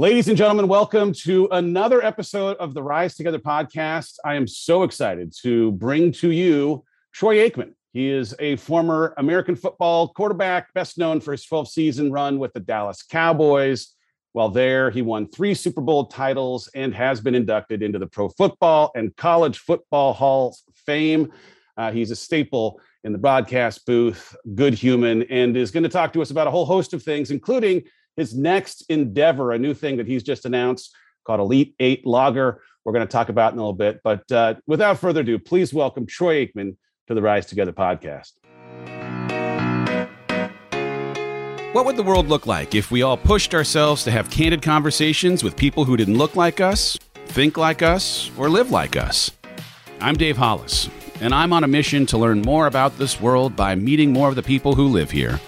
Ladies and gentlemen, welcome to another episode of the Rise Together podcast. I am so excited to bring to you Troy Aikman. He is a former American football quarterback, best known for his 12 season run with the Dallas Cowboys. While there, he won three Super Bowl titles and has been inducted into the Pro Football and College Football Hall of Fame. Uh, he's a staple in the broadcast booth, good human, and is going to talk to us about a whole host of things, including his next endeavor, a new thing that he's just announced called Elite Eight Lager. We're going to talk about in a little bit. But uh, without further ado, please welcome Troy Aikman to the Rise Together podcast. What would the world look like if we all pushed ourselves to have candid conversations with people who didn't look like us, think like us, or live like us? I'm Dave Hollis, and I'm on a mission to learn more about this world by meeting more of the people who live here.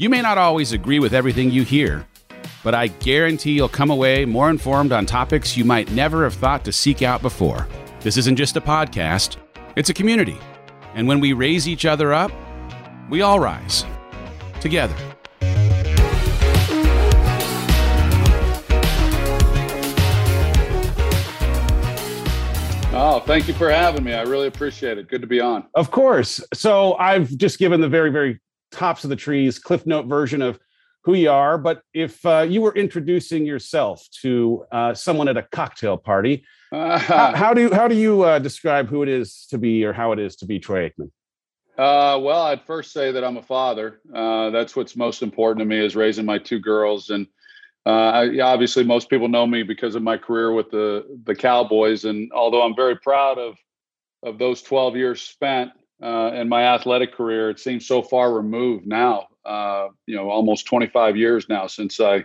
You may not always agree with everything you hear, but I guarantee you'll come away more informed on topics you might never have thought to seek out before. This isn't just a podcast, it's a community. And when we raise each other up, we all rise together. Oh, thank you for having me. I really appreciate it. Good to be on. Of course. So I've just given the very, very tops of the trees, cliff note version of who you are. But if uh, you were introducing yourself to uh, someone at a cocktail party, uh, how, how, do you how do you uh, describe who it is to be or how it is to be Troy Aikman? Uh, well, I'd first say that I'm a father. Uh, that's what's most important to me is raising my two girls. And I, obviously, most people know me because of my career with the the Cowboys. And although I'm very proud of of those 12 years spent uh, in my athletic career. It seems so far removed now. Uh, you know, almost 25 years now since I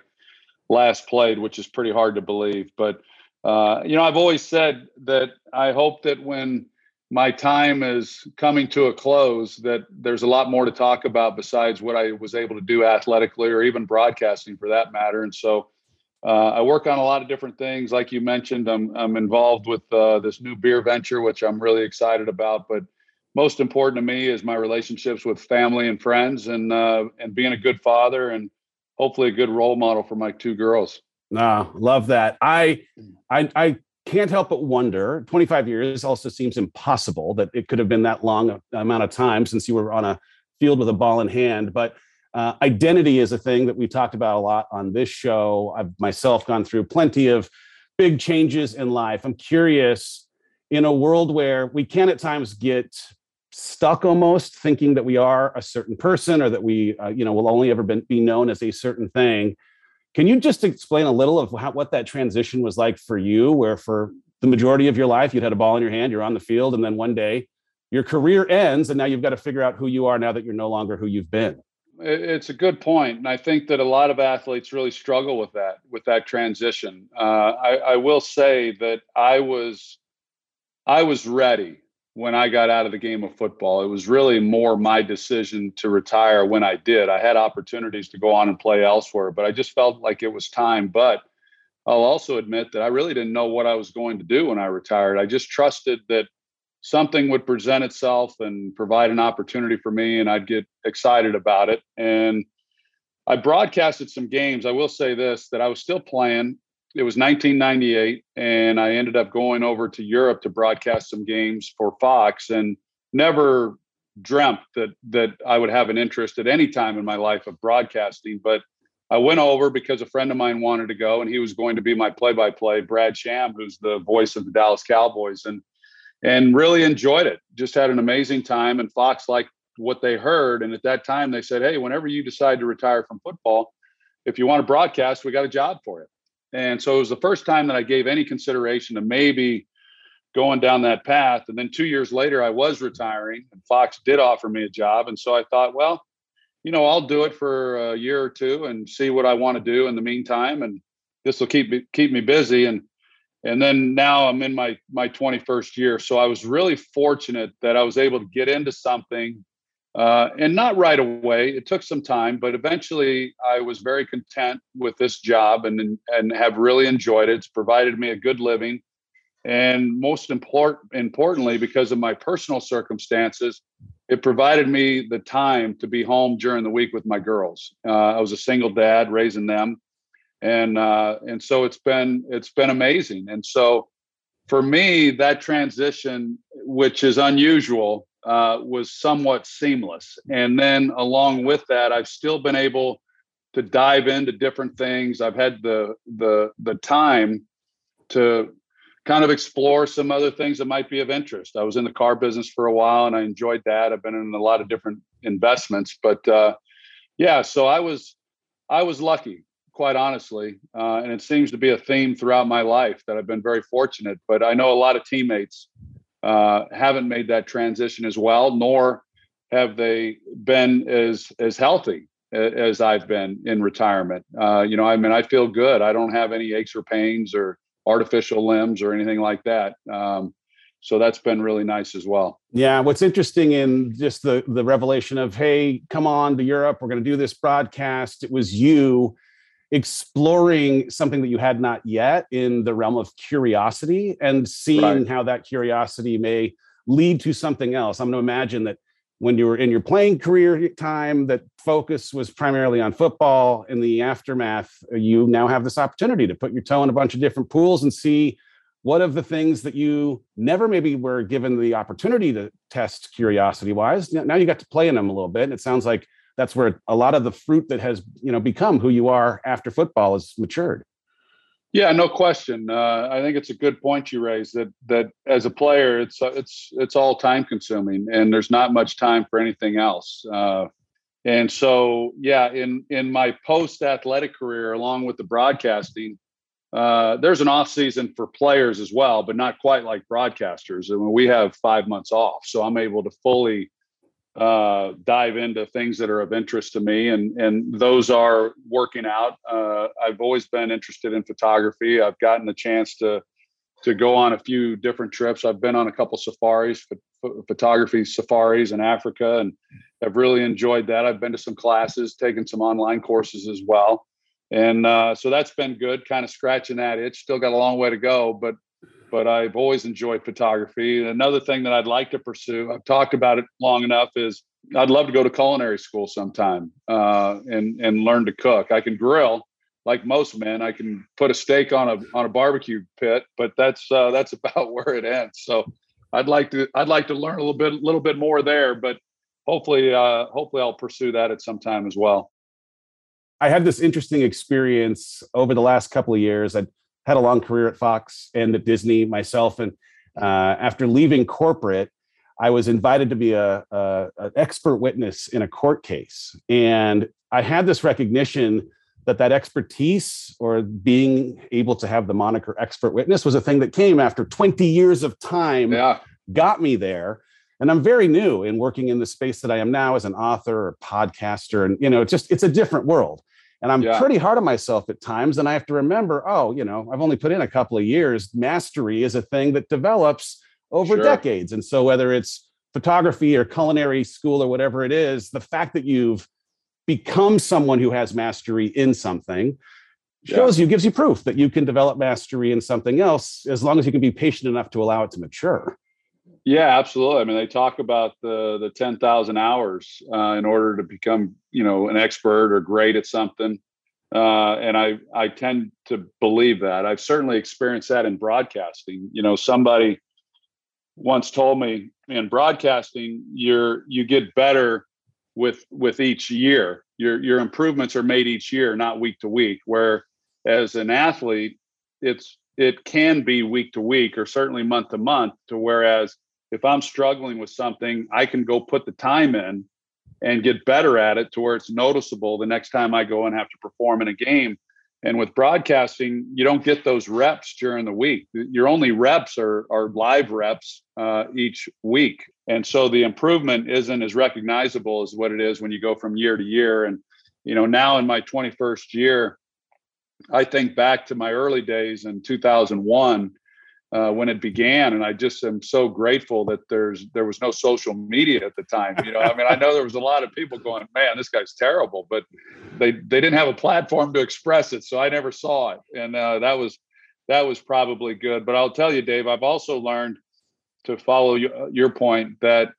last played, which is pretty hard to believe. But uh, you know, I've always said that I hope that when my time is coming to a close, that there's a lot more to talk about besides what I was able to do athletically or even broadcasting for that matter. And so. Uh, I work on a lot of different things, like you mentioned. I'm I'm involved with uh, this new beer venture, which I'm really excited about. But most important to me is my relationships with family and friends and uh, and being a good father and hopefully a good role model for my two girls. Nah love that. I i i can't help but wonder 25 years also seems impossible that it could have been that long amount of time since you were on a field with a ball in hand but uh, identity is a thing that we talked about a lot on this show. I've myself gone through plenty of big changes in life. I'm curious in a world where we can at times get stuck almost thinking that we are a certain person or that we uh, you know will only ever be, be known as a certain thing. Can you just explain a little of how, what that transition was like for you where for the majority of your life you'd had a ball in your hand you're on the field and then one day your career ends and now you've got to figure out who you are now that you're no longer who you've been? It's a good point and i think that a lot of athletes really struggle with that with that transition. Uh, I, I will say that i was i was ready when I got out of the game of football. It was really more my decision to retire when I did. I had opportunities to go on and play elsewhere, but I just felt like it was time. But I'll also admit that I really didn't know what I was going to do when I retired. I just trusted that something would present itself and provide an opportunity for me, and I'd get excited about it. And I broadcasted some games. I will say this that I was still playing. It was 1998, and I ended up going over to Europe to broadcast some games for Fox, and never dreamt that that I would have an interest at any time in my life of broadcasting. But I went over because a friend of mine wanted to go, and he was going to be my play-by-play. Brad Sham, who's the voice of the Dallas Cowboys, and and really enjoyed it. Just had an amazing time, and Fox liked what they heard. And at that time, they said, "Hey, whenever you decide to retire from football, if you want to broadcast, we got a job for you." And so it was the first time that I gave any consideration to maybe going down that path. And then two years later, I was retiring, and Fox did offer me a job. And so I thought, well, you know, I'll do it for a year or two and see what I want to do in the meantime, and this will keep me keep me busy. And and then now I'm in my my 21st year, so I was really fortunate that I was able to get into something, uh, and not right away. It took some time, but eventually I was very content with this job and and have really enjoyed it. It's provided me a good living, and most important importantly, because of my personal circumstances, it provided me the time to be home during the week with my girls. Uh, I was a single dad raising them, and uh, and so it's been it's been amazing. And so for me, that transition, which is unusual, uh, was somewhat seamless. And then along with that, I've still been able to dive into different things. I've had the the the time to kind of explore some other things that might be of interest. I was in the car business for a while and I enjoyed that. I've been in a lot of different investments, but uh, yeah, so I was I was lucky, quite honestly, uh, and it seems to be a theme throughout my life that I've been very fortunate. But I know a lot of teammates uh, haven't made that transition as well, nor have they been as as healthy as I've been in retirement. Uh, you know, I mean, I feel good. I don't have any aches or pains or artificial limbs or anything like that. Um, so that's been really nice as well. Yeah, what's interesting in just the the revelation of hey, come on to Europe, we're going to do this broadcast. It was you exploring something that you had not yet in the realm of curiosity and seeing right. how that curiosity may lead to something else. I'm going to imagine that when you were in your playing career time that focus was primarily on football in the aftermath you now have this opportunity to put your toe in a bunch of different pools and see what of the things that you never maybe were given the opportunity to test curiosity wise now you got to play in them a little bit and it sounds like that's where a lot of the fruit that has you know become who you are after football has matured yeah, no question. Uh, I think it's a good point you raised that that as a player, it's it's it's all time consuming, and there's not much time for anything else. Uh, and so, yeah, in in my post athletic career, along with the broadcasting, uh, there's an off season for players as well, but not quite like broadcasters. I mean, we have five months off, so I'm able to fully uh, dive into things that are of interest to me, and and those are working out. Uh, I've always been interested in photography. I've gotten the chance to to go on a few different trips. I've been on a couple safaris, photography safaris in Africa, and have really enjoyed that. I've been to some classes, taken some online courses as well, and uh, so that's been good. Kind of scratching that itch. Still got a long way to go, but but I've always enjoyed photography. And another thing that I'd like to pursue, I've talked about it long enough, is I'd love to go to culinary school sometime uh, and and learn to cook. I can grill like most men. I can put a steak on a on a barbecue pit, but that's uh, that's about where it ends. So I'd like to I'd like to learn a little bit a little bit more there, but hopefully uh, hopefully I'll pursue that at some time as well. I had this interesting experience over the last couple of years. I had a long career at Fox and at Disney myself. And uh, after leaving corporate, I was invited to be a, a, an expert witness in a court case, and I had this recognition that that expertise or being able to have the moniker expert witness was a thing that came after 20 years of time yeah. got me there and i'm very new in working in the space that i am now as an author or podcaster and you know it's just it's a different world and I'm yeah. pretty hard on myself at times. And I have to remember, oh, you know, I've only put in a couple of years. Mastery is a thing that develops over sure. decades. And so whether it's photography or culinary school or whatever it is, the fact that you've become someone who has mastery in something shows yeah. you, gives you proof that you can develop mastery in something else as long as you can be patient enough to allow it to mature. Yeah, absolutely. I mean, they talk about the the ten thousand hours uh, in order to become, you know, an expert or great at something, uh, and I I tend to believe that. I've certainly experienced that in broadcasting. You know, somebody once told me in broadcasting, you're you get better with with each year. Your your improvements are made each year, not week to week. Where as an athlete, it's it can be week to week or certainly month to month. To whereas if I'm struggling with something, I can go put the time in and get better at it to where it's noticeable the next time I go and have to perform in a game. And with broadcasting, you don't get those reps during the week. Your only reps are, are live reps uh, each week. And so the improvement isn't as recognizable as what it is when you go from year to year. And, you know, now in my 21st year, I think back to my early days in 2001 uh, when it began, and I just am so grateful that there's there was no social media at the time. You know, I mean, I know there was a lot of people going, "Man, this guy's terrible," but they they didn't have a platform to express it, so I never saw it, and uh, that was that was probably good. But I'll tell you, Dave, I've also learned to follow your, your point that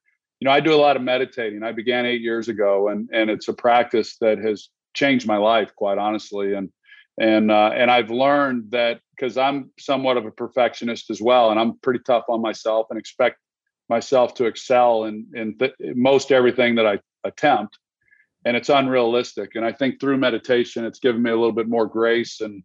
you know I do a lot of meditating. I began eight years ago, and and it's a practice that has changed my life, quite honestly, and and uh, and I've learned that because I'm somewhat of a perfectionist as well, and I'm pretty tough on myself and expect myself to excel in in th- most everything that I attempt, and it's unrealistic. And I think through meditation, it's given me a little bit more grace and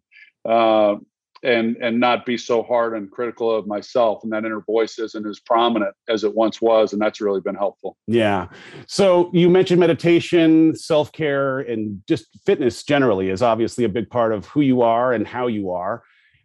uh, and and not be so hard and critical of myself and that inner voice isn't as prominent as it once was and that's really been helpful yeah so you mentioned meditation self-care and just fitness generally is obviously a big part of who you are and how you are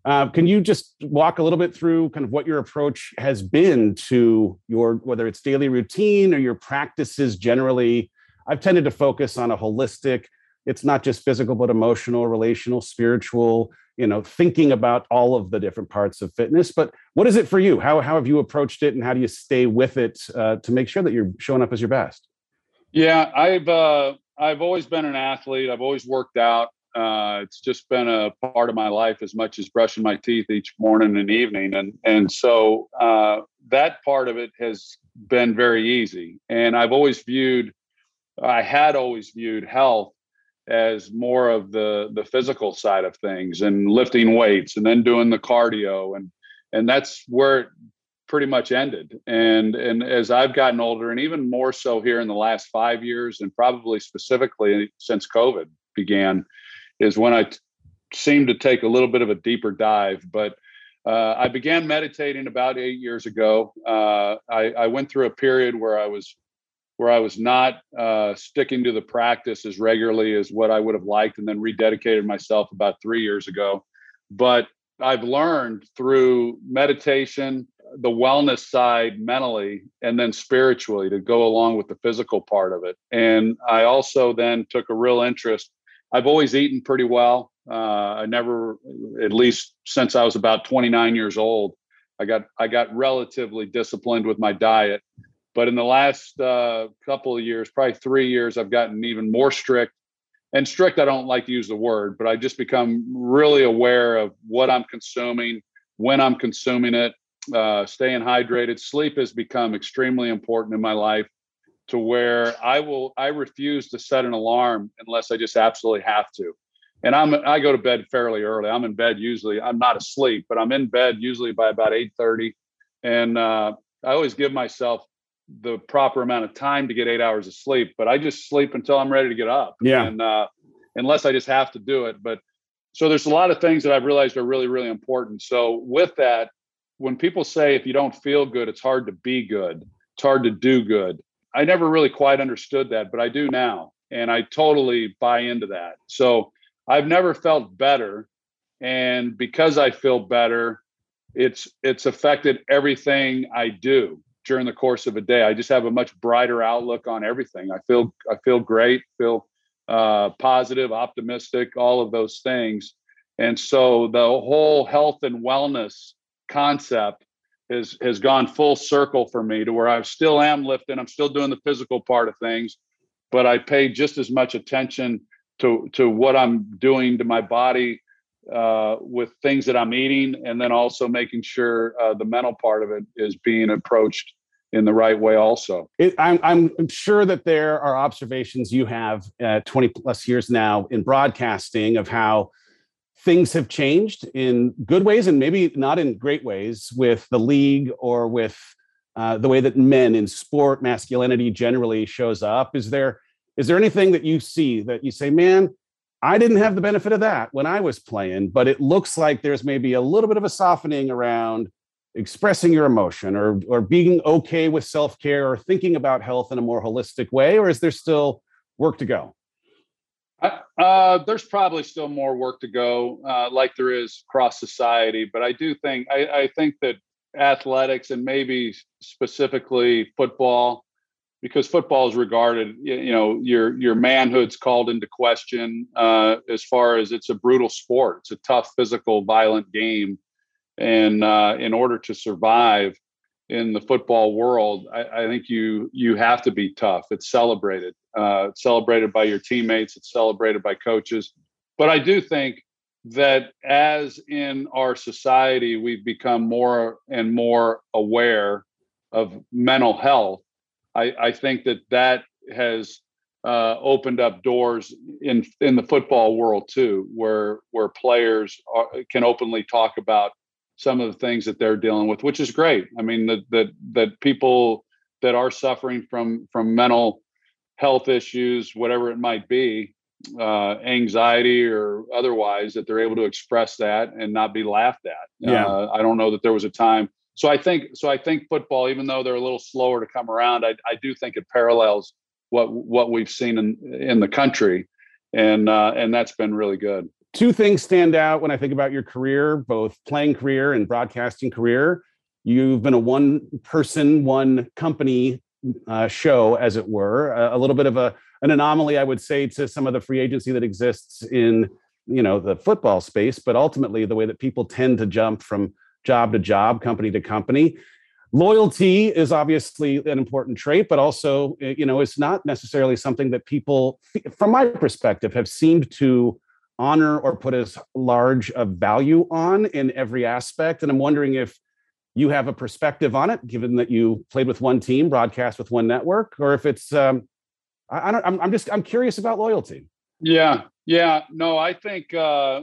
uh, can you just walk a little bit through kind of what your approach has been to your whether it's daily routine or your practices generally? I've tended to focus on a holistic it's not just physical but emotional relational spiritual you know thinking about all of the different parts of fitness. But what is it for you? How, how have you approached it and how do you stay with it uh, to make sure that you're showing up as your best? Yeah i've uh, i've always been an athlete. I've always worked out uh, it's just been a part of my life as much as brushing my teeth each morning and evening and and so uh, that part of it has been very easy and i've always viewed i had always viewed health as more of the the physical side of things and lifting weights and then doing the cardio and and that's where it pretty much ended and and as i've gotten older and even more so here in the last five years and probably specifically since covid began is when I seemed to take a little bit of a deeper dive but uh, I began meditating about eight years ago. Uh, I, I, went through a period where I was where I was not uh, sticking to the practice as regularly as what I would have liked, and then rededicated myself about three years ago. But I've learned through meditation, the wellness side mentally, and then spiritually to go along with the physical part of it. And I also then took a real interest. I've always eaten pretty well. Uh, I never, at least since I was about 29 years old, I got I got relatively disciplined with my diet but in the last uh, couple of years, probably three years, I've gotten even more strict. And strict, I don't like to use the word, but I just become really aware of what I'm consuming, when I'm consuming it, uh, staying hydrated. Sleep has become extremely important in my life to where I will I refuse to set an alarm unless I just absolutely have to. And I'm I go to bed fairly early. I'm in bed usually. I'm not asleep, but I'm in bed usually by about 8:30. And uh, I always give myself the proper amount of time to get eight hours of sleep, but I just sleep until I'm ready to get up. Yeah. And uh, unless I just have to do it. But so there's a lot of things that I've realized are really, really important. So with that, when people say if you don't feel good, it's hard to be good, it's hard to do good. I never really quite understood that, but I do now. And I totally buy into that. So I've never felt better. And because I feel better, it's it's affected everything I do during the course of a day. I just have a much brighter outlook on everything. I feel I feel great, feel uh, positive, optimistic, all of those things. And so the whole health and wellness concept has has gone full circle for me to where I still am lifting. I'm still doing the physical part of things, but I pay just as much attention to to what I'm doing to my body uh, with things that I'm eating, and then also making sure uh, the mental part of it is being approached in the right way. Also, it, I'm I'm sure that there are observations you have uh, 20 plus years now in broadcasting of how things have changed in good ways and maybe not in great ways with the league or with uh, the way that men in sport masculinity generally shows up. Is there is there anything that you see that you say, man? I didn't have the benefit of that when I was playing, but it looks like there's maybe a little bit of a softening around expressing your emotion or or being okay with self-care or thinking about health in a more holistic way or is there still work to go uh, there's probably still more work to go uh, like there is across society but i do think I, I think that athletics and maybe specifically football because football is regarded, you know, your your manhood's called into question uh, as far as it's a brutal sport. It's a tough, physical, violent game, and uh, in order to survive in the football world, I, I think you you have to be tough. It's celebrated. Uh, it's celebrated by your teammates. It's celebrated by coaches. But I do think that as in our society, we've become more and more aware of mental health I, I think that that has uh, opened up doors in in the football world too, where where players are, can openly talk about some of the things that they're dealing with, which is great. I mean that that that people that are suffering from from mental health issues, whatever it might be, uh, anxiety or otherwise, that they're able to express that and not be laughed at. Yeah. Uh, I don't know that there was a time so I think so I think football, even though they're a little slower to come around, I, I do think it parallels what what we've seen in in the country, and uh, and that's been really good. Two things stand out when I think about your career, both playing career and broadcasting career. You've been a one person, one company uh, show, as it were, a, a little bit of a an anomaly, I would say, to some of the free agency that exists in you know the football space, but ultimately the way that people tend to jump from job to job, company to company. Loyalty is obviously an important trait, but also, eh, you know, it's not necessarily something that people, from my perspective, have seemed to honor or put as large a value on in every aspect. And I'm wondering if you have a perspective on it, given that you played with one team, broadcast with one network, or if it's, um, I, I don't, I'm, I'm just, I'm curious about loyalty. Yeah, yeah, no, I think uh,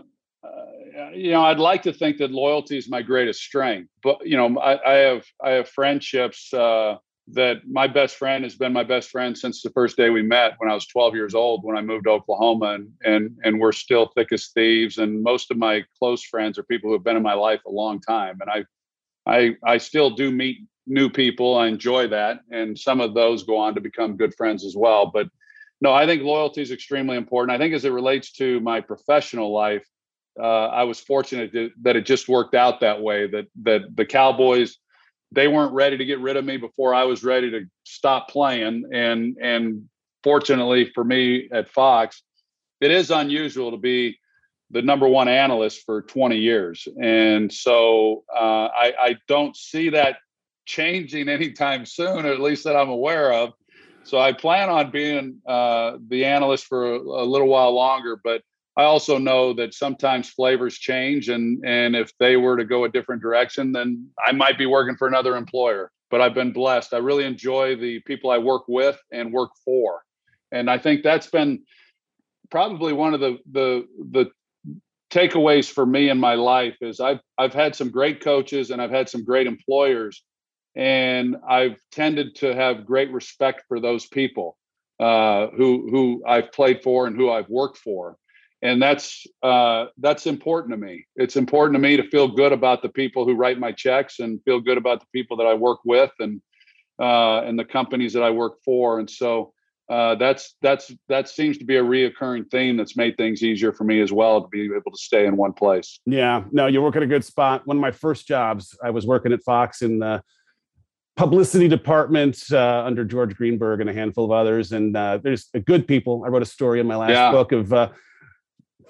uh, you know, I'd like to think that loyalty is my greatest strength, but you know, I, I have I have friendships uh, that my best friend has been my best friend since the first day we met when I was 12 years old when I moved to Oklahoma, and and and we're still thick as thieves. And most of my close friends are people who have been in my life a long time, and I I I still do meet new people. I enjoy that, and some of those go on to become good friends as well. But no, I think loyalty is extremely important. I think as it relates to my professional life uh, I was fortunate to, that it just worked out that way. That that the Cowboys they weren't ready to get rid of me before I was ready to stop playing. And and fortunately for me at Fox, it is unusual to be the number one analyst for 20 years, and so uh, I, I don't see that changing anytime soon, or at least that I'm aware of. So I plan on being uh, the analyst for a, a little while longer, but I also know that sometimes flavors change, and and if they were to go a different direction, then I might be working for another employer. But I've been blessed. I really enjoy the people I work with and work for, and I think that's been probably one of the the the takeaways for me in my life is I've I've had some great coaches and I've had some great employers, and I've tended to have great respect for those people uh, who who I've played for and who I've worked for and that's uh, that's important to me. It's important to me to feel good about the people who write my checks and feel good about the people that I work with and uh, and the companies that I work for. And so uh, that's that's that seems to be a reoccurring theme that's made things easier for me as well to be able to stay in one place. Yeah, no, you work at a good spot. One of my first jobs, I was working at Fox in the publicity department uh, under George Greenberg and a handful of others. And uh, there's good people. I wrote a story in my last yeah. book of uh,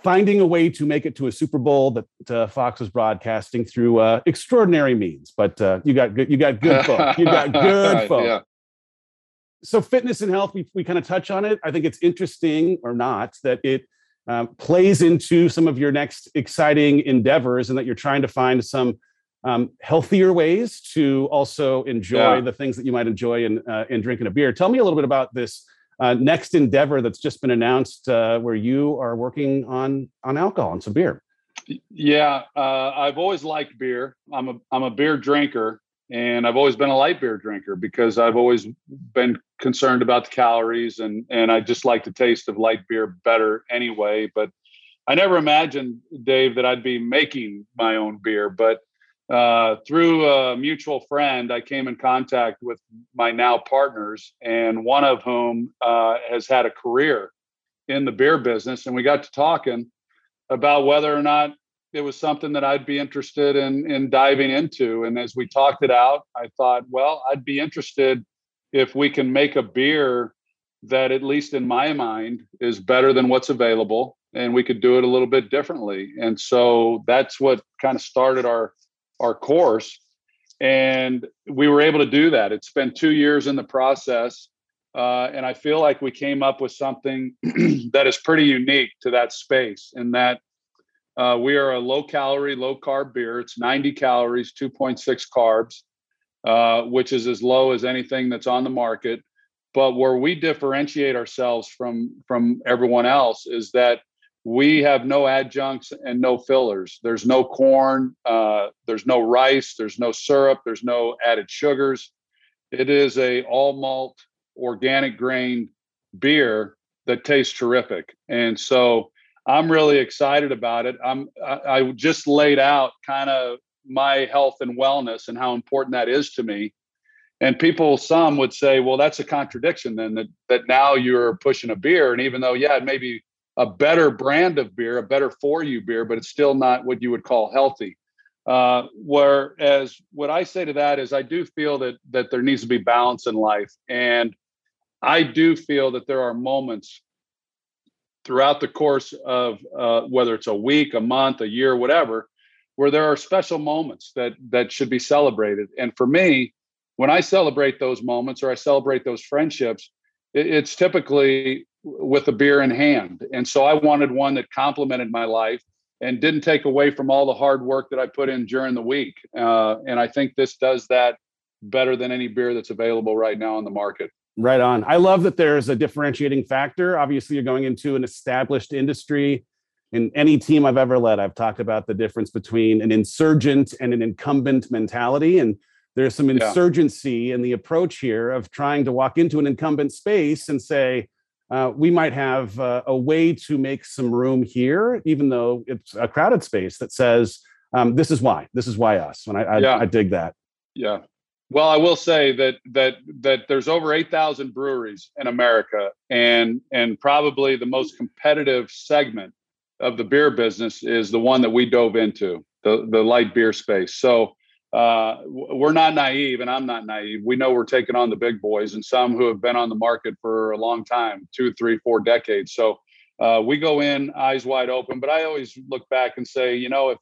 finding a way to make it to a Super Bowl that uh, Fox was broadcasting through uh, extraordinary means. But uh, you got good, you got good folk. You got good folk. yeah. So fitness and health, we, we kind of touch on it. I think it's interesting or not that it uh, plays into some of your next exciting endeavors, and that you're trying to find some um, healthier ways to also enjoy yeah. the things that you might enjoy in uh, in drinking a beer. Tell me a little bit about this uh, next endeavor that's just been announced, uh, where you are working on on alcohol and some beer. Yeah, uh, I've always liked beer. I'm a I'm a beer drinker, and I've always been a light beer drinker because I've always been concerned about the calories, and and I just like the taste of light beer better anyway. But I never imagined, Dave, that I'd be making my own beer. But uh, through a mutual friend, I came in contact with my now partners, and one of whom uh, has had a career in the beer business, and we got to talking about whether or not it was something that I'd be interested in in diving into. And as we talked it out, I thought, well, I'd be interested if we can make a beer that, at least in my mind, is better than what's available, and we could do it a little bit differently. And so that's what kind of started our our course, and we were able to do that. It's been two years in the process. Uh, and I feel like we came up with something that is pretty unique to that space in that uh, we are a low calorie, low carb beer. It's 90 calories, 2.6 carbs, uh, which is as low as anything that's on the market. But where we differentiate ourselves from from everyone else is that we have no adjuncts and no fillers. There's no corn, uh, there's no rice, there's no syrup, there's no added sugars. It is a all malt organic grain beer that tastes terrific. And so I'm really excited about it. I'm I, I just laid out kind of my health and wellness and how important that is to me. And people, some would say, well, that's a contradiction then that that now you're pushing a beer. And even though, yeah, it may be a better brand of beer, a better for you beer, but it's still not what you would call healthy. Uh, whereas what I say to that is I do feel that that there needs to be balance in life. And I do feel that there are moments throughout the course of uh, whether it's a week, a month, a year, whatever, where there are special moments that that should be celebrated. And for me, when I celebrate those moments or I celebrate those friendships, it, it's typically with a beer in hand. And so I wanted one that complemented my life and didn't take away from all the hard work that I put in during the week. Uh, and I think this does that better than any beer that's available right now on the market. Right on. I love that there's a differentiating factor. Obviously, you're going into an established industry. In any team I've ever led, I've talked about the difference between an insurgent and an incumbent mentality. And there's some insurgency yeah. in the approach here of trying to walk into an incumbent space and say, uh, we might have uh, a way to make some room here, even though it's a crowded space that says, um, this is why, this is why us. And I, I, yeah. I dig that. Yeah. Well, I will say that that that there's over 8,000 breweries in America, and and probably the most competitive segment of the beer business is the one that we dove into, the the light beer space. So uh, we're not naive, and I'm not naive. We know we're taking on the big boys, and some who have been on the market for a long time, two, three, four decades. So uh, we go in eyes wide open. But I always look back and say, you know, if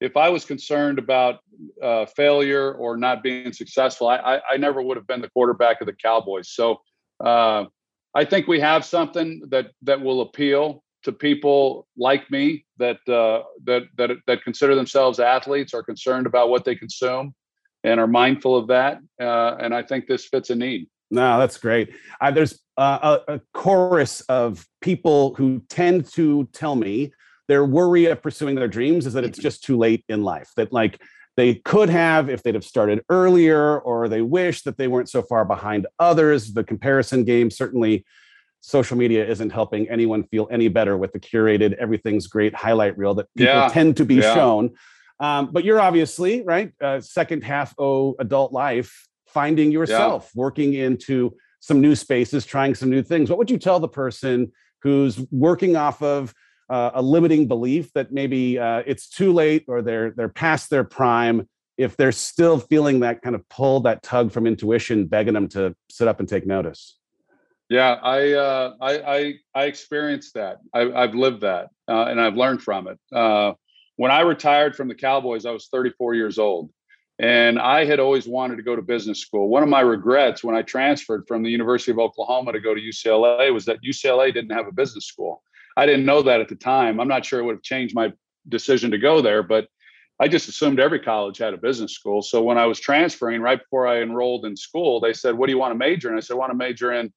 if I was concerned about uh, failure or not being successful, I, I, I, never would have been the quarterback of the Cowboys. So uh, I think we have something that that will appeal to people like me that uh, that that that consider themselves athletes, are concerned about what they consume, and are mindful of that. Uh, and I think this fits a need. No, that's great. Uh, there's a, a chorus of people who tend to tell me their worry of pursuing their dreams is that it's just too late in life. That like they could have if they'd have started earlier, or they wish that they weren't so far behind others. The comparison game certainly social media isn't helping anyone feel any better with the curated everything's great highlight reel that people yeah. tend to be yeah. shown. Um, but you're obviously right, uh, second half o adult life, finding yourself, yeah. working into some new spaces, trying some new things. What would you tell the person who's working off of uh, a limiting belief that maybe uh, it's too late or they're they're past their prime if they're still feeling that kind of pull that tug from intuition begging them to sit up and take notice yeah i uh, I, I, I experienced that I, have lived that uh, and i've learned from it uh, when i retired from the cowboys i was 34 years old and i had always wanted to go to business school one of my regrets when i transferred from the university of oklahoma to go to ucla was that ucla didn't have a business school I didn't know that at the time. I'm not sure it would have changed my decision to go there, but I just assumed every college had a business school. So when I was transferring right before I enrolled in school, they said, "What do you want to major in?" I said, "I want to major in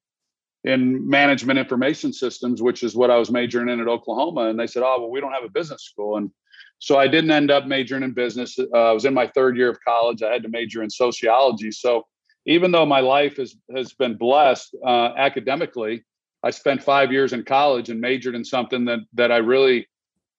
in management information systems, which is what I was majoring in at Oklahoma." And they said, "Oh, well, we don't have a business school." And so I didn't end up majoring in business. Uh, I was in my third year of college. I had to major in sociology. So even though my life has has been blessed uh, academically, I spent five years in college and majored in something that that I really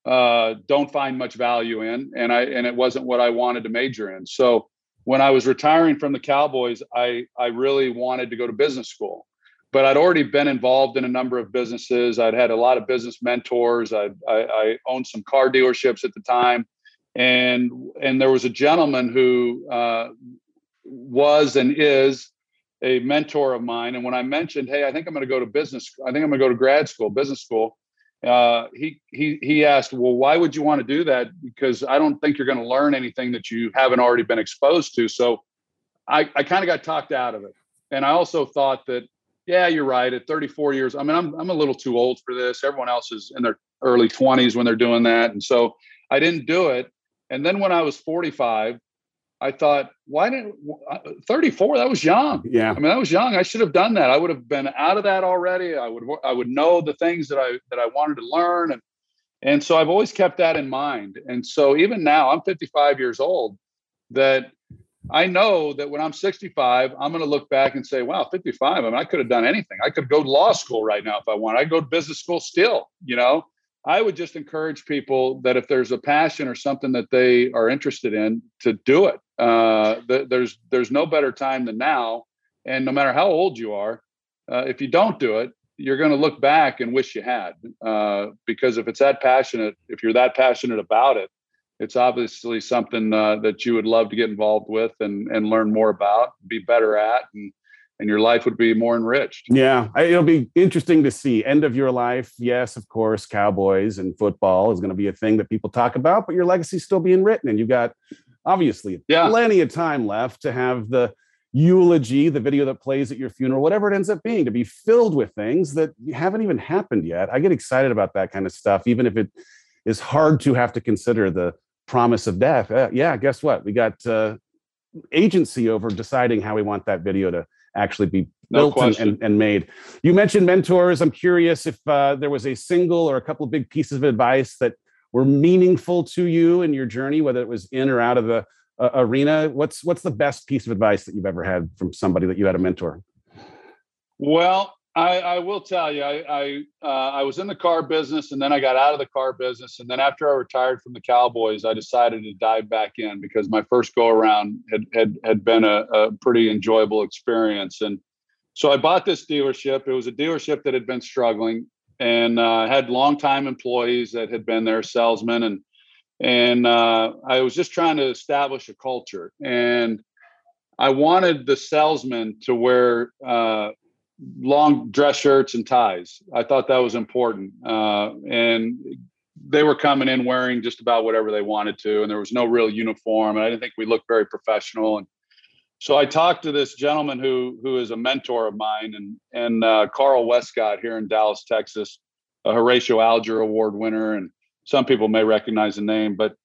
uh, don't find much value in, and I and it wasn't what I wanted to major in. So when I was retiring from the Cowboys, I I really wanted to go to business school, but I'd already been involved in a number of businesses. I'd had a lot of business mentors. I I, I owned some car dealerships at the time, and and there was a gentleman who uh, was and is a mentor of mine. And when I mentioned, hey, I think I'm going to go to business, I think I'm going to go to grad school, business school uh, he he he asked, "Well, why would you want to do that? Because I don't think you're going to learn anything that you haven't already been exposed to." So, I I kind of got talked out of it, and I also thought that, yeah, you're right. At 34 years, I mean, I'm I'm a little too old for this. Everyone else is in their early 20s when they're doing that, and so I didn't do it. And then when I was 45, I thought, why didn't uh, 34? That was young. Yeah. I mean, that was young. I should have done that. I would have been out of that already. I would I would know the things that I that I wanted to learn and and so I've always kept that in mind. And so even now, I'm 55 years old. That I know that when I'm 65, I'm going to look back and say, "Wow, 55. I mean, I could have done anything. I could go to law school right now if I want. I go to business school still. You know, I would just encourage people that if there's a passion or something that they are interested in, to do it. Uh, th- there's there's no better time than now, and no matter how old you are, uh, if you don't do it, you're going to look back and wish you had. Uh, because if it's that passionate, if you're that passionate about it, it's obviously something uh, that you would love to get involved with and and learn more about, be better at, and and your life would be more enriched. Yeah, it'll be interesting to see. End of your life, yes, of course, Cowboys and football is going to be a thing that people talk about, but your legacy's still being written, and you've got obviously yeah. plenty of time left to have the eulogy, the video that plays at your funeral, whatever it ends up being, to be filled with things that haven't even happened yet. I get excited about that kind of stuff, even if it is hard to have to consider the promise of death. Uh, yeah, guess what? We got uh, agency over deciding how we want that video to actually be built and, and, and, made. You mentioned mentors. I'm curious if uh, there was a single or a couple of big pieces of advice that were meaningful to you in your journey, whether it was in or out of the uh, arena. What's what's the best piece of advice that you've ever had from somebody that you had a mentor? Well, I, I will tell you, I I, uh, I was in the car business, and then I got out of the car business, and then after I retired from the Cowboys, I decided to dive back in because my first go around had had had been a, a pretty enjoyable experience, and so I bought this dealership. It was a dealership that had been struggling and uh, had longtime employees that had been there, salesmen, and and uh, I was just trying to establish a culture, and I wanted the salesmen to wear uh, long dress shirts and ties. I thought that was important. Uh, and they were coming in wearing just about whatever they wanted to, and there was no real uniform. And I didn't think we looked very professional. And so I talked to this gentleman who who is a mentor of mine, and and uh, Carl Westcott here in Dallas, Texas, a Horatio Alger Award winner, and some people may recognize the name, but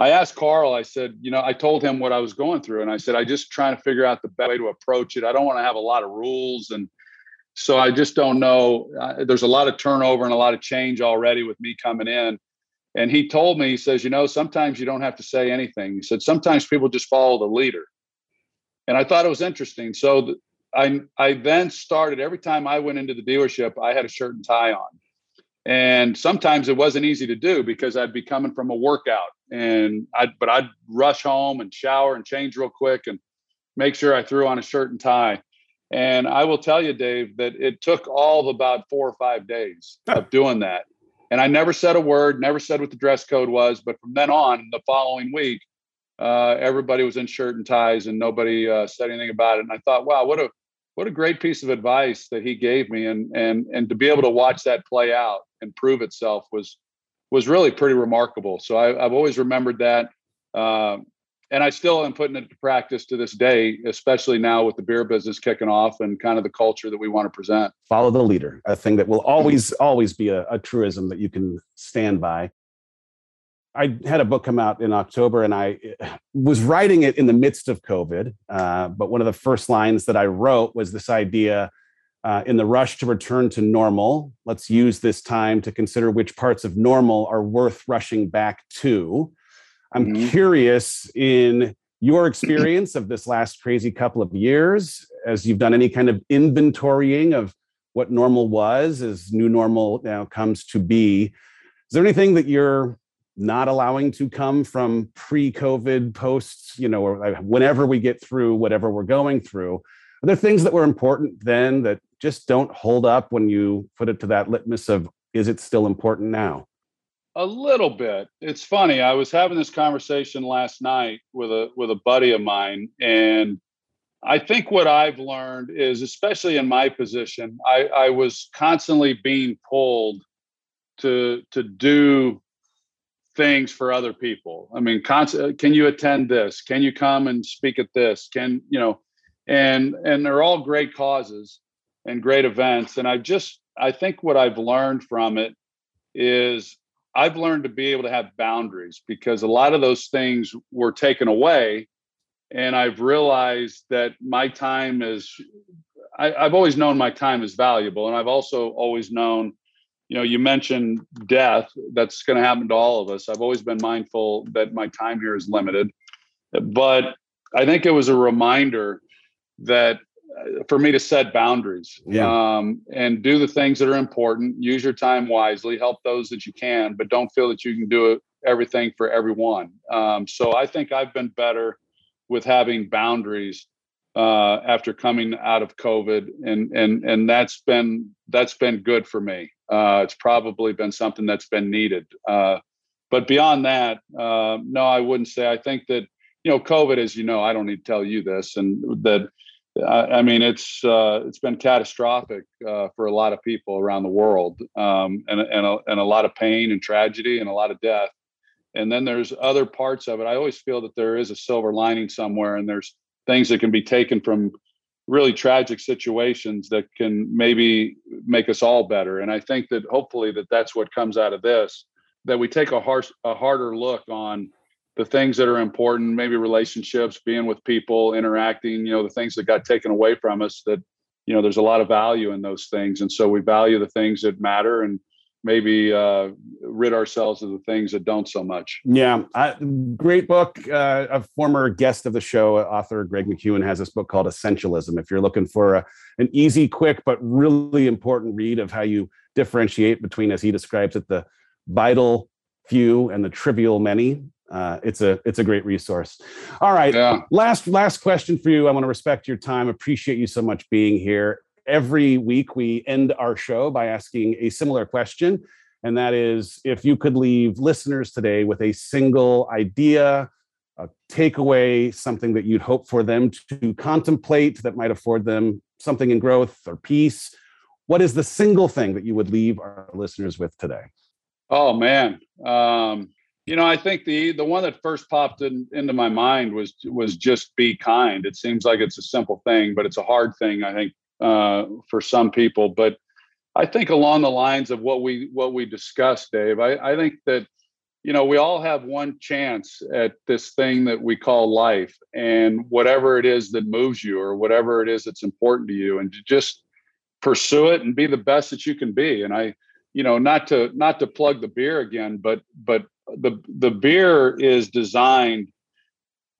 I asked Carl, I said, you know, I told him what I was going through. And I said, I just trying to figure out the best way to approach it. I don't want to have a lot of rules and so I just don't know. Uh, there's a lot of turnover and a lot of change already with me coming in. And he told me, he says, you know, sometimes you don't have to say anything. He said, sometimes people just follow the leader. And I thought it was interesting. So th- I, I then started every time I went into the dealership, I had a shirt and tie on. And sometimes it wasn't easy to do because I'd be coming from a workout and I but I'd rush home and shower and change real quick and make sure I threw on a shirt and tie. And I will tell you, Dave, that it took all of about four or five days of doing that. And I never said a word, never said what the dress code was. But from then on, the following week, uh, everybody was in shirt and ties, and nobody uh, said anything about it. And I thought, wow, what a what a great piece of advice that he gave me, and and and to be able to watch that play out and prove itself was was really pretty remarkable. So I, have always remembered that. Uh, and I still am putting it to practice to this day, especially now with the beer business kicking off and kind of the culture that we want to present. Follow the leader, a thing that will always, always be a, a truism that you can stand by. I had a book come out in October and I eh, was writing it in the midst of COVID. Uh, but one of the first lines that I wrote was this idea uh, in the rush to return to normal, let's use this time to consider which parts of normal are worth rushing back to. I'm mm-hmm. curious in your experience of this last crazy couple of years, as you've done any kind of inventorying of what normal was as new normal now comes to be. Is there anything that you're not allowing to come from pre-COVID, posts, you know, or whenever we get through whatever we're going through? Are there things that were important then that just don't hold up when you put it to that litmus of is it still important now? A little bit. It's funny. I was having this conversation last night with a with a buddy of mine, and I think what I've learned is, especially in my position, I, I was constantly being pulled to to do things for other people. I mean, con- uh, can you attend this? Can you come and speak at this? Can you know? And and they're all great causes and great events. And I just I think what I've learned from it is I've learned to be able to have boundaries because a lot of those things were taken away. And I've realized that my time is, I, have always known my time is valuable. And I've also always known, you know, you mentioned death, that's going to happen to all of us. I've always been mindful that my time here is limited. But I think it was a reminder that for me to set boundaries yeah. um, and do the things that are important use your time wisely help those that you can but don't feel that you can do it, everything for everyone. Um, so i think i've been better with having boundaries uh, after coming out of covid and and and that's been that's been good for me. Uh, it's probably been something that's been needed. Uh, but beyond that uh, no i wouldn't say i think that you know covid as you know i don't need to tell you this and that I, mean, it's uh, it's been catastrophic uh, for a lot of people around the world, um, and and a, and a lot of pain and tragedy and a lot of death. And then there's other parts of it. I always feel that there is a silver lining somewhere, and there's things that can be taken from really tragic situations that can maybe make us all better. And I think that hopefully that that's what comes out of this. That we take a harsh, a harder look on the things that are important, maybe relationships, being with people, interacting, you know, the things that got taken away from us that, you know, there's a lot of value in those things. And so we value the things that matter and maybe uh, rid ourselves of the things that don't so much. Yeah, I, great book. Uh, a former guest of the show, author Greg McKeown, has this book called Essentialism. If you're looking for a, an easy, quick, but really important read of how you differentiate between, as he describes it, the vital few and the trivial many, uh, it's a it's a great resource. All right, yeah. last last question for you. I want to respect your time. Appreciate you so much being here. Every week we end our show by asking a similar question, and that is if you could leave listeners today with a single idea, a takeaway, something that you'd hope for them to contemplate that might afford them something in growth or peace. What is the single thing that you would leave our listeners with today? Oh man, um, you know, I think the the one that first popped in, into my mind was was just be kind. It seems like it's a simple thing, but it's a hard thing. I think uh, for some people. But I think along the lines of what we what we discussed, Dave. I, I think that you know we all have one chance at this thing that we call life, and whatever it is that moves you, or whatever it is that's important to you, and to just pursue it and be the best that you can be. And I you know not to not to plug the beer again but but the the beer is designed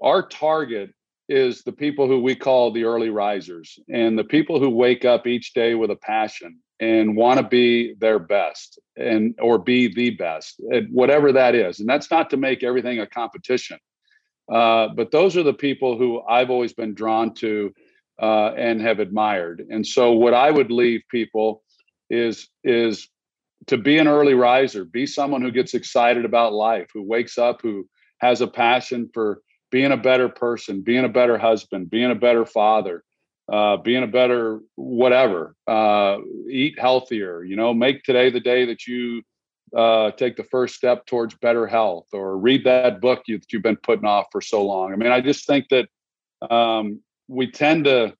our target is the people who we call the early risers and the people who wake up each day with a passion and want to be their best and or be the best at whatever that is. And that's not to make everything a competition uh, but those are the people who i've always been drawn to uh, and have admired. And so what i would leave people is is to be an early riser, be someone who gets excited about life, who wakes up, who has a passion for being a better person, being a better husband, being a better father, uh, being a better whatever. Uh, eat healthier. You know, make today the day that you uh, take the first step towards better health or read that book you, that you've been putting off for so long. I mean, I just think that um, we tend to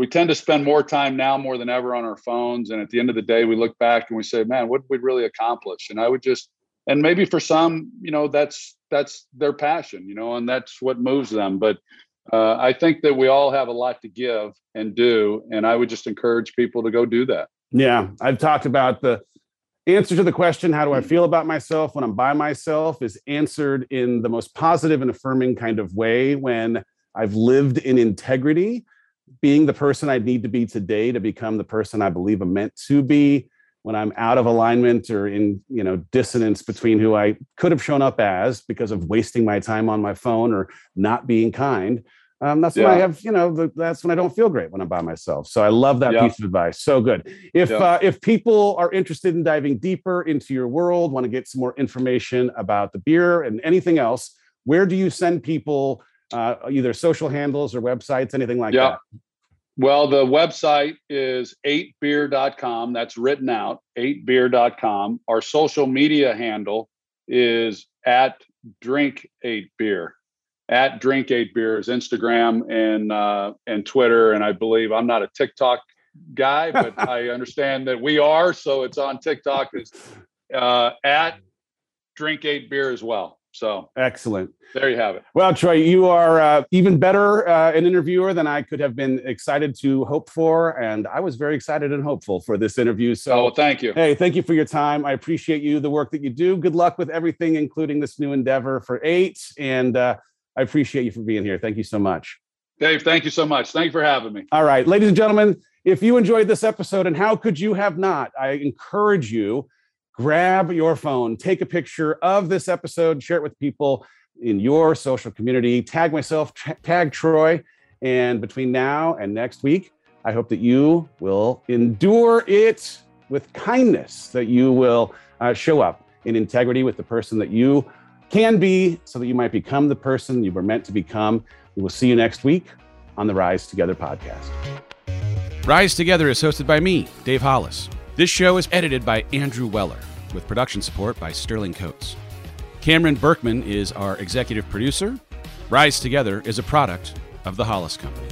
we tend to spend more time now more than ever on our phones. And at the end of the day, we look back and we say, man, what did we really accomplish? And I would just, and maybe for some, you know, that's, that's their passion, you know, and that's what moves them. But uh, I think that we all have a lot to give and do. And I would just encourage people to go do that. Yeah. I've talked about the answer to the question, how do I feel about myself when I'm by myself, is answered in the most positive and affirming kind of way when I've lived in integrity being the person I need to be today to become the person I believe I'm meant to be when I'm out of alignment or in you know dissonance between who I could have shown up as because of wasting my time on my phone or not being kind. Um, that's yeah. when I have, you know, the, that's when I don't feel great when I'm by myself. So I love that yeah. piece of advice. So good. If yeah. uh, if people are interested in diving deeper into your world, want to get some more information about the beer and anything else, where do you send people uh, either social handles or websites, anything like yeah. that? Well, the website is 8beer.com. That's written out, 8beer.com. Our social media handle is at drink 8 beer. At drink 8 beer is Instagram and uh, and Twitter. And I believe I'm not a TikTok guy, but I understand that we are. So it's on TikTok. It's uh, at drink 8 beer as well. So excellent. There you have it. Well, Troy, you are uh, even better uh, an interviewer than I could have been excited to hope for, and I was very excited and hopeful for this interview. So, oh, well, thank you. Hey, thank you for your time. I appreciate you, the work that you do. Good luck with everything, including this new endeavor for eight, and uh, I appreciate you for being here. Thank you so much. Dave, thank you so much. Thank you for having me. All right, ladies and gentlemen, if you enjoyed this episode, and how could you have not? I encourage you grab your phone, take a picture of this episode, share it with people in your social community, tag myself, tag Troy. And between now and next week, I hope that you will endure it with kindness, that you will uh, show up in integrity with the person that you can be, so that you might become the person you were meant to become. We will see you next week on the Rise Together podcast. Rise Together is hosted by me, Dave Hollis. This show is edited by Andrew Weller with production support by Sterling Coates. Cameron Berkman is our executive producer. Rise Together is a product of the Hollis Company.